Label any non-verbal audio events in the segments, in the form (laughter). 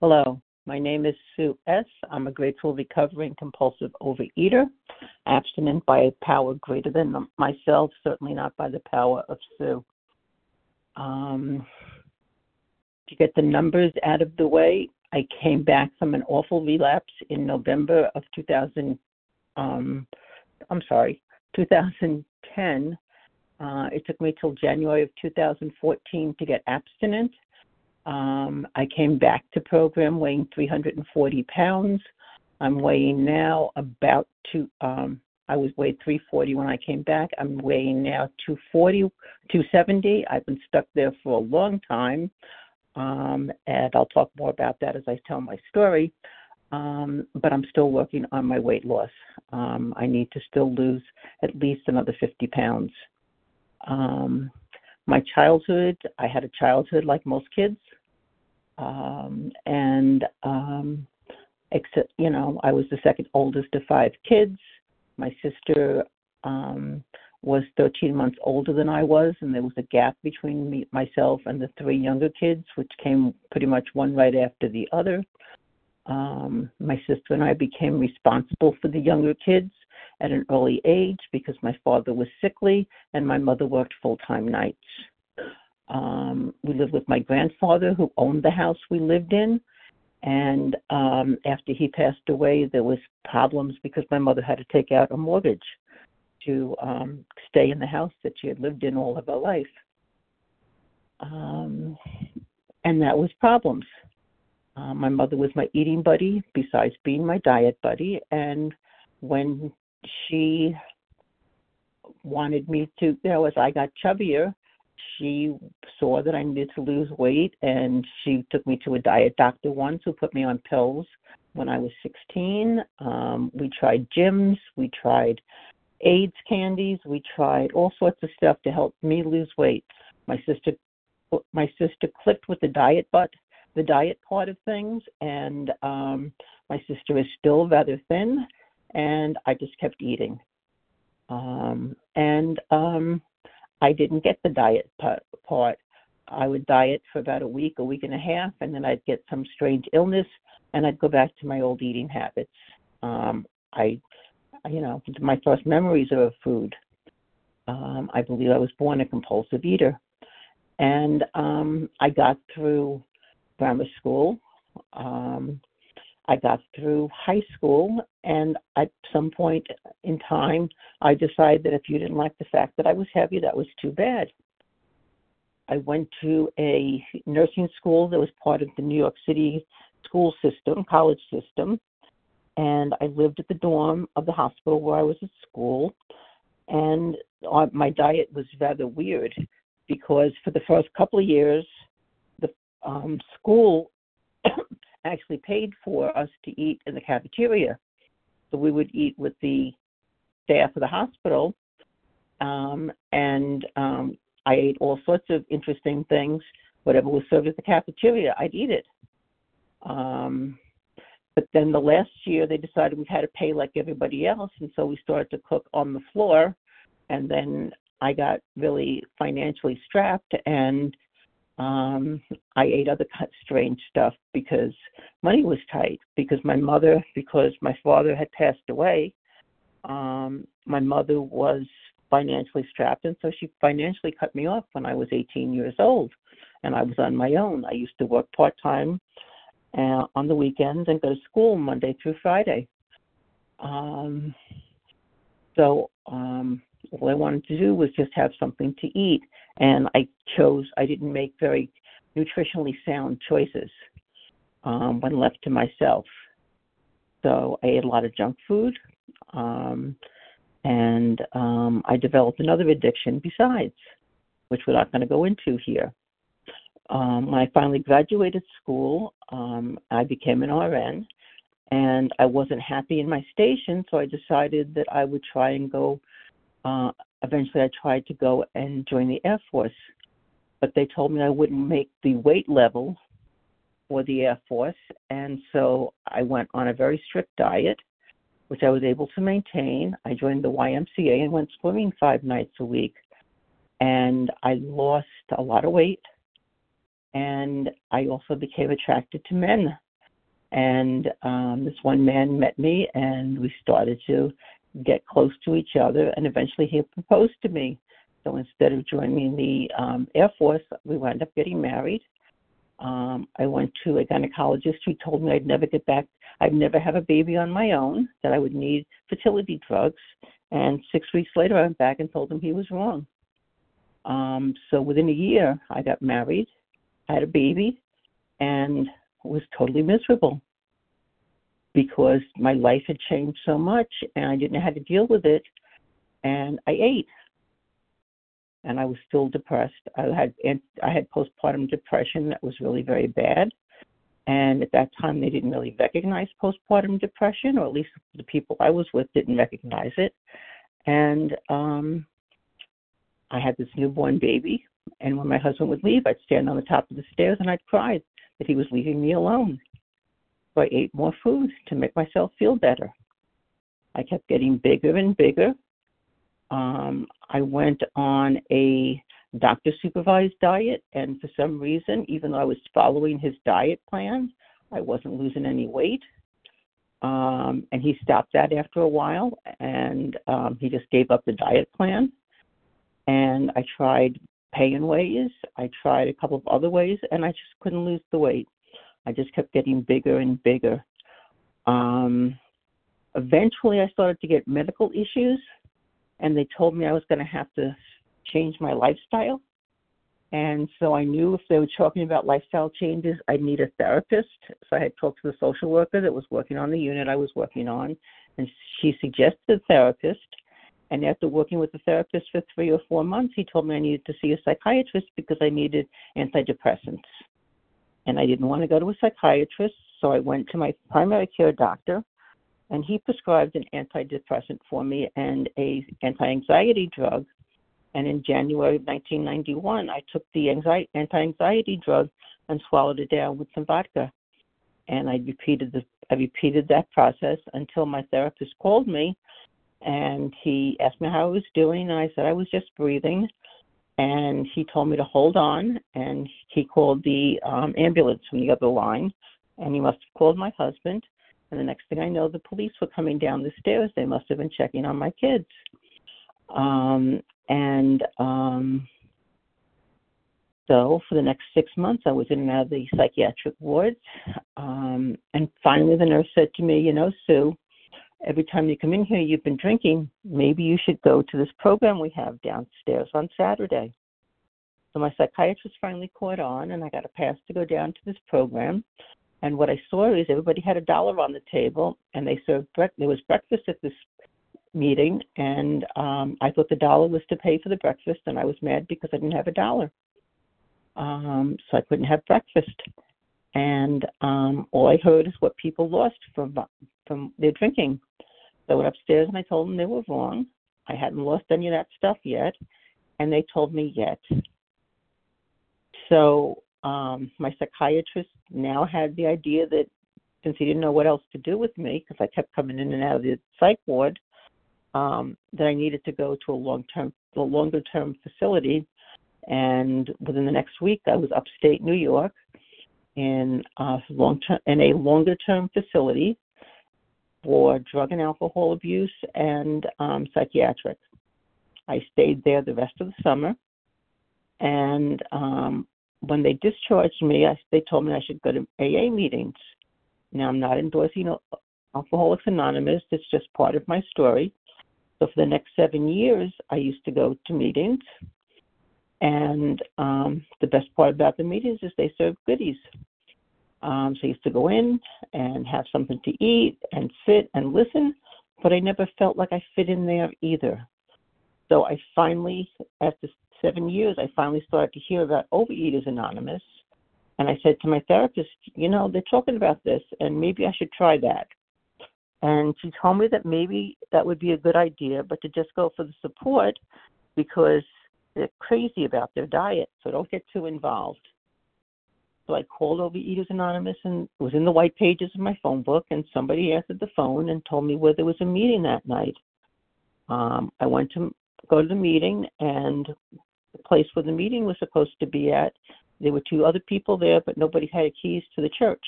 Hello, my name is Sue S. I'm a grateful, recovering, compulsive overeater, abstinent by a power greater than myself, certainly not by the power of Sue. Um, to get the numbers out of the way, I came back from an awful relapse in November of 2000. Um, I'm sorry, 2010. Uh, it took me till January of 2014 to get abstinent. Um, I came back to program weighing 340 pounds. I'm weighing now about two. Um, I was weighed 340 when I came back. I'm weighing now 240, 270. I've been stuck there for a long time, um, and I'll talk more about that as I tell my story. Um, but I'm still working on my weight loss. Um, I need to still lose at least another 50 pounds. Um, my childhood, I had a childhood like most kids um, and um, except you know I was the second oldest of five kids. My sister um, was 13 months older than I was, and there was a gap between me, myself and the three younger kids, which came pretty much one right after the other. Um, my sister and I became responsible for the younger kids at an early age because my father was sickly and my mother worked full time nights. Um, we lived with my grandfather who owned the house we lived in. And um, after he passed away, there was problems because my mother had to take out a mortgage to um, stay in the house that she had lived in all of her life. Um, and that was problems. Uh, my mother was my eating buddy, besides being my diet buddy. And when she wanted me to, you know, as I got chubbier, she saw that I needed to lose weight and she took me to a diet doctor once who put me on pills when I was 16. Um, we tried gyms, we tried Ayds candies, we tried all sorts of stuff to help me lose weight. My sister my sister clicked with the diet but the diet part of things and um my sister is still rather thin and I just kept eating. Um and um I didn't get the diet part. I would diet for about a week, a week and a half, and then I'd get some strange illness, and I'd go back to my old eating habits. Um, I, you know, my first memories are of food. Um, I believe I was born a compulsive eater, and um, I got through grammar school. Um, I got through high school, and at some point in time, I decided that if you didn't like the fact that I was heavy, that was too bad. I went to a nursing school that was part of the New York City school system, college system, and I lived at the dorm of the hospital where I was at school. And my diet was rather weird because for the first couple of years, the um, school actually paid for us to eat in the cafeteria. So we would eat with the staff of the hospital, um, and um, I ate all sorts of interesting things. Whatever was served at the cafeteria, I'd eat it. Um, but then the last year, they decided we had to pay like everybody else, and so we started to cook on the floor. And then I got really financially strapped, and um, I ate other strange stuff because money was tight. Because my mother, because my father had passed away, um, my mother was financially strapped, and so she financially cut me off when I was 18 years old, and I was on my own. I used to work part time uh, on the weekends and go to school Monday through Friday. Um, so um, all I wanted to do was just have something to eat and I chose I didn't make very nutritionally sound choices um, when left to myself. So I ate a lot of junk food, um, and um, I developed another addiction besides, which we're not going to go into here. Um, when I finally graduated school, um, I became an RN, and I wasn't happy in my station, so I decided that I would try and go uh, eventually I tried to go and join the Air Force, but they told me I wouldn't make the weight level for the Air Force, and so I went on a very strict diet, which I was able to maintain. I joined the YMCA and went swimming five nights a week, and I lost a lot of weight, and I also became attracted to men And um, this one man met me, and we started to get close to each other. And eventually, he proposed to me. So instead of joining the um, Air Force, we wound up getting married. Um, I went to a gynecologist who told me I'd never get back, I'd never have a baby on my own, that I would need fertility drugs. And six weeks later, I went back and told him he was wrong. Um, so within a year, I got married, had a baby, and was totally miserable because my life had changed so much and I didn't know how to deal with it. And I ate, and I was still depressed. I had I had postpartum depression that was really very bad. And at that time, they didn't really recognize postpartum depression, or at least the people I was with didn't recognize it. And um, I had this newborn baby, and when my husband would leave, I'd stand on the top of the stairs and I'd cry that he was leaving me alone. So I ate more food to make myself feel better. I kept getting bigger and bigger. Um, I went on a doctor supervised diet, and for some reason, even though I was following his diet plan, I wasn't losing any weight. Um, and he stopped that after a while, and um, he just gave up the diet plan and I tried paying ways. I tried a couple of other ways, and I just couldn't lose the weight. I just kept getting bigger and bigger. Um, eventually, I started to get medical issues, and they told me I was going to have to change my lifestyle. And so I knew if they were talking about lifestyle changes, I'd need a therapist. So I had talked to the social worker that was working on the unit I was working on, and she suggested a therapist. And after working with the therapist for three or four months, he told me I needed to see a psychiatrist because I needed antidepressants. And I didn't want to go to a psychiatrist, so I went to my primary care doctor, and he prescribed an antidepressant for me and a anti-anxiety drug. And in January of 1991, I took the anti-anxiety drug and swallowed it down with some vodka. And I repeated the I repeated that process until my therapist called me and he asked me how I was doing, and I said I was just breathing. And he told me to hold on, and he called the um, ambulance from the other line, and he must have called my husband. And the next thing I know, the police were coming down the stairs. They must have been checking on my kids. Um, and um, so for the next six months, I was in and out of the psychiatric wards. Um, and finally, the nurse said to me, You know, Sue, every time you come in here, you've been drinking. Maybe you should go to this program we have downstairs on Saturday. So my psychiatrist finally caught on, and I got a pass to go down to this program. And what I saw is everybody had a dollar on the table, and they served bre- there was breakfast at this meeting, and um, I thought the dollar was to pay for the breakfast, and I was mad because I didn't have a dollar, um, so I couldn't have breakfast. And um, all I heard is what people lost from from their drinking. So I went upstairs and I told them they were wrong. I hadn't lost any of that stuff yet, and they told me yet. So um, my psychiatrist now had the idea that since he didn't know what else to do with me, because I kept coming in and out of the psych ward, um, that I needed to go to a long term, a longer term facility. And within the next week, I was upstate New York in a long term in a longer term facility for drug and alcohol abuse and um, psychiatric. I stayed there the rest of the summer, and um, when they discharged me, I, they told me I should go to AA meetings. Now I'm not endorsing Alcoholics Anonymous; it's just part of my story. So for the next seven years, I used to go to meetings, and um, the best part about the meetings is they serve goodies. Um, so I used to go in and have something to eat and sit and listen, but I never felt like I fit in there either. So I finally, after seven years, I finally started to hear about Overeaters Anonymous. And I said to my therapist, you know, they're talking about this, and maybe I should try that. And she told me that maybe that would be a good idea, but to just go for the support because they're crazy about their diet, so don't get too involved. So I called Overeaters Anonymous and it was in the white pages of my phone book, and somebody answered the phone and told me where there was a meeting that night. Um, I went to go to the meeting, and the place where the meeting was supposed to be at, there were two other people there, but nobody had keys to the church.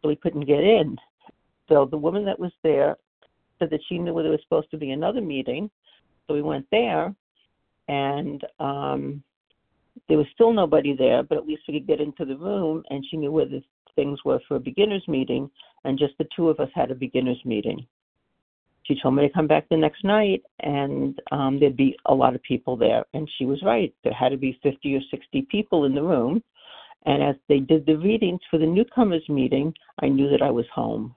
so we couldn't get in. So the woman that was there said that she knew where there was supposed to be another meeting. So we went there, and um, there was still nobody there, but at least we could get into the room, and she knew where the things were for a beginner's meeting, and just the two of us had a beginner's meeting. She told me to come back the next night, and um, there'd be a lot of people there, and she was right. There had to be 50 or 60 people in the room, and as they did the readings for the newcomers meeting, I knew that I was home.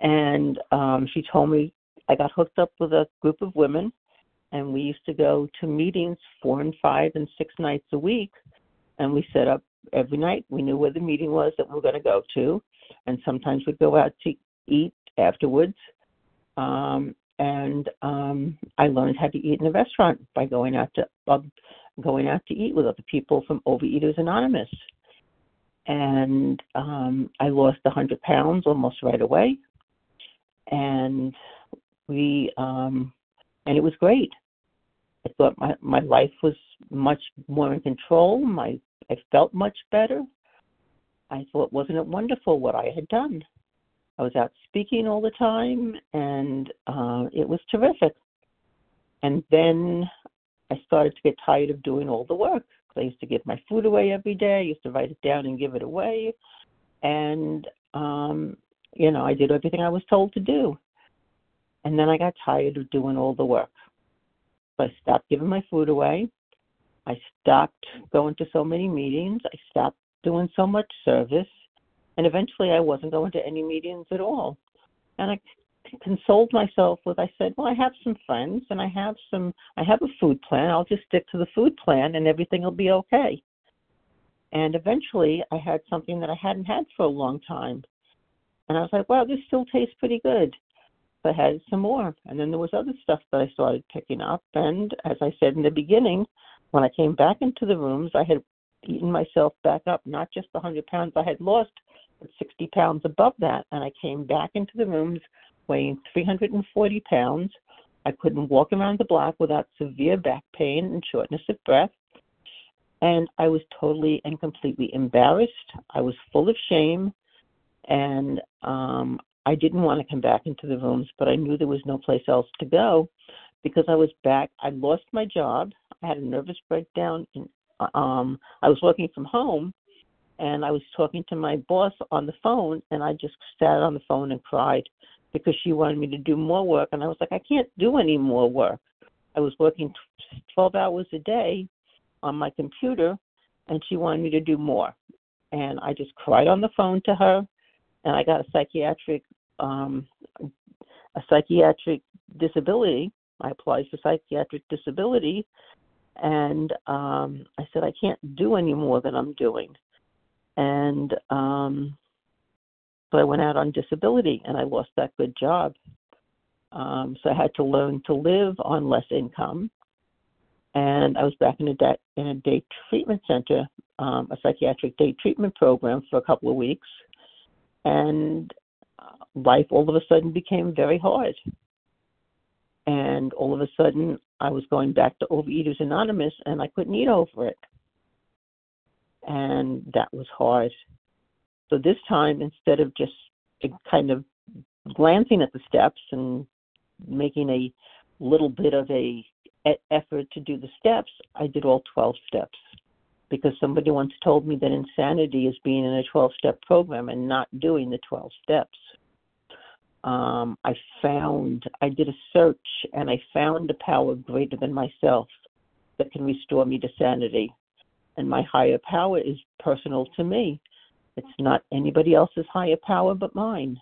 And um, she told me I got hooked up with a group of women, and we used to go to meetings four and five and six nights a week. And we set up every night. We knew where the meeting was that we were going to go to, and sometimes we'd go out to eat afterwards. Um, and um, I learned how to eat in a restaurant by going out to uh, going out to eat with other people from Overeaters Anonymous. And um, I lost a 100 pounds almost right away. And we, um, and it was great. I thought my, my life was much more in control. My, I felt much better. I thought, wasn't it wonderful what I had done? I was out speaking all the time, and uh, it was terrific. And then I started to get tired of doing all the work. I used to give my food away every day. I used to write it down and give it away. And, um, you know, I did everything I was told to do. And then I got tired of doing all the work. So I stopped giving my food away. I stopped going to so many meetings. I stopped doing so much service. And eventually I wasn't going to any meetings at all. And I consoled myself with I said, Well, I have some friends and I have some I have a food plan. I'll just stick to the food plan and everything will be okay. And eventually I had something that I hadn't had for a long time. And I was like, Wow, this still tastes pretty good. I had some more. And then there was other stuff that I started picking up and as I said in the beginning, when I came back into the rooms I had eaten myself back up, not just the hundred pounds I had lost, but sixty pounds above that. And I came back into the rooms weighing 340 pounds. I couldn't walk around the block without severe back pain and shortness of breath. And I was totally and completely embarrassed. I was full of shame. And um, I didn't want to come back into the rooms, but I knew there was no place else to go because I was back. I lost my job. I had a nervous breakdown. And, um, I was working from home, and I was talking to my boss on the phone, and I just sat on the phone and cried because she wanted me to do more work and I was like I can't do any more work. I was working 12 hours a day on my computer and she wanted me to do more. And I just cried on the phone to her and I got a psychiatric um a psychiatric disability. I applied for psychiatric disability and um I said I can't do any more than I'm doing. And um so I went out on disability and I lost that good job. Um, so I had to learn to live on less income. And I was back in a, day, in a day treatment center, um, a psychiatric day treatment program for a couple of weeks. And life all of a sudden became very hard. And all of a sudden, I was going back to Overeaters Anonymous and I couldn't eat over it. And that was hard. So this time, instead of just eh, kind of glancing at the steps and making a little bit of a effort to do the steps, I did all 12 steps because somebody once told me that insanity is being in a 12 step program and not doing the 12 steps. Um, I found, I did a search and I found a power greater than myself that can restore me to sanity. And my higher power is personal to me. It's not anybody else's higher power but mine.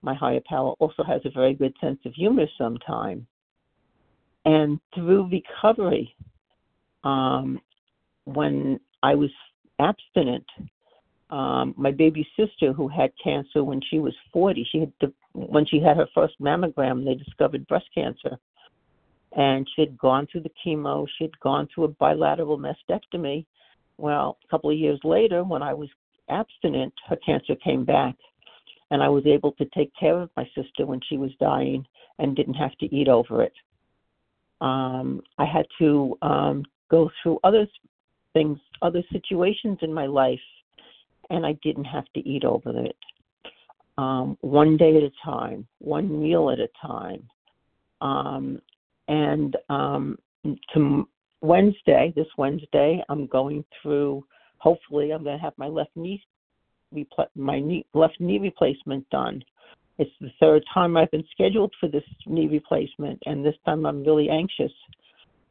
My higher power also has a very good sense of humor sometimes. And through recovery, um, when I was abstinent, um, my baby sister who had cancer when she was 40, she had when she had her first mammogram, they discovered breast cancer, and she had gone through the chemo. She had gone through a bilateral mastectomy. Well, a couple of years later, when I was abstinent, her cancer came back. And I was able to take care of my sister when she was dying and didn't have to eat over it. Um, I had to um, go through other things, other situations in my life, and I didn't have to eat over it. um, one day at a time, one meal at a time. Um, and um, to Wednesday, this Wednesday, I'm going through. Hopefully, I'm going to have my left knee, my knee, left knee replacement done. It's the third time I've been scheduled for this knee replacement, and this time I'm really anxious.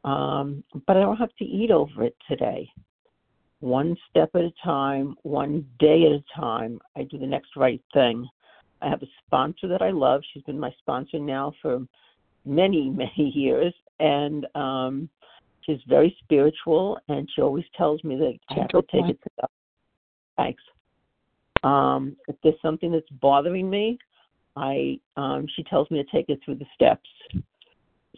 Um, but I don't have to eat over it today. One step at a time, one day at a time, I do the next right thing. I have a sponsor that I love. She's been my sponsor now for many, (laughs) many years, and um, she's very spiritual, and she always tells me that I have to take it to God. Thanks. Um, if there's something that's bothering me, I um, she tells me to take it through the steps.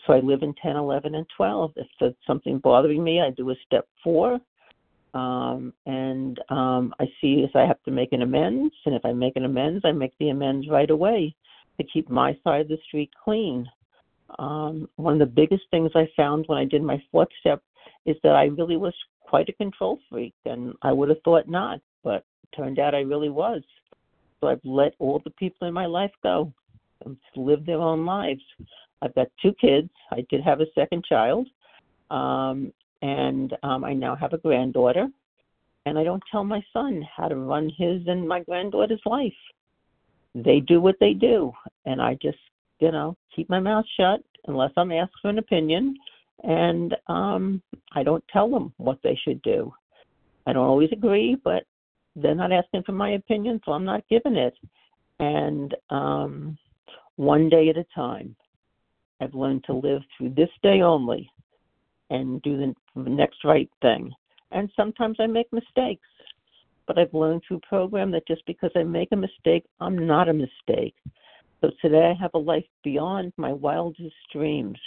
So I live in 10, 11, and 12. If there's something bothering me, I do a step four. Um, and um, I see if I have to make an amends. And if I make an amends, I make the amends right away to keep my side of the street clean. Um, one of the biggest things I found when I did my fourth step is that I really was quite a control freak. And I would have thought not, but turned out I really was. So I've let all the people in my life go and live their own lives. I've got two kids. I did have a second child, um, and um, I now have a granddaughter. And I don't tell my son how to run his and my granddaughter's life. They do what they do, and I just, you know, keep my mouth shut unless I'm asked for an opinion, and um, I don't tell them what they should do. I don't always agree, but they're not asking for my opinion, so I'm not giving it. And um, one day at a time, I've learned to live through this day only and do the next right thing. And sometimes I make mistakes, but I've learned through program that just because I make a mistake, I'm not a mistake. So today I have a life beyond my wildest dreams.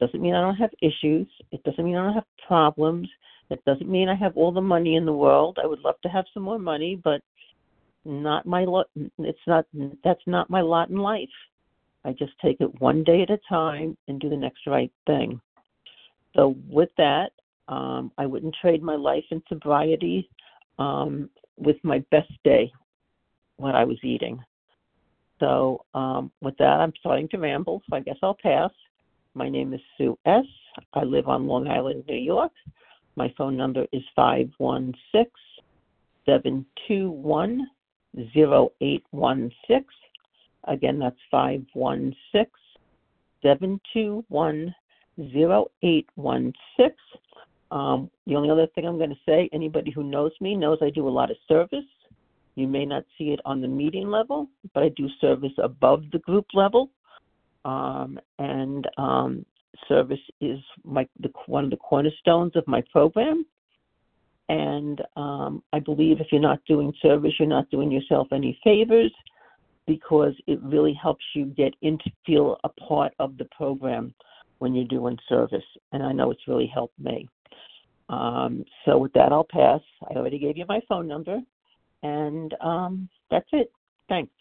Doesn't mean I don't have issues. It doesn't mean I don't have problems. It doesn't mean I have all the money in the world. I would love to have some more money, but not my lot. It's not. That's not my lot in life. I just take it one day at a time and do the next right thing. So with that, um, I wouldn't trade my life in sobriety um, with my best day, what I was eating. So um, with that, I'm starting to ramble, so I guess I'll pass. My name is Sue S. I live on Long Island, New York. My phone number is 516 721 0816. Again, that's 516 721 0816. Um, the only other thing I'm going to say anybody who knows me knows I do a lot of service. You may not see it on the meeting level, but I do service above the group level. Um, and um, service is my the, one of the cornerstones of my program. And um, I believe if you're not doing service, you're not doing yourself any favors because it really helps you get into feel a part of the program when you're doing service. And I know it's really helped me. Um, so with that, I'll pass. I already gave you my phone number, and um, that's it. Thanks.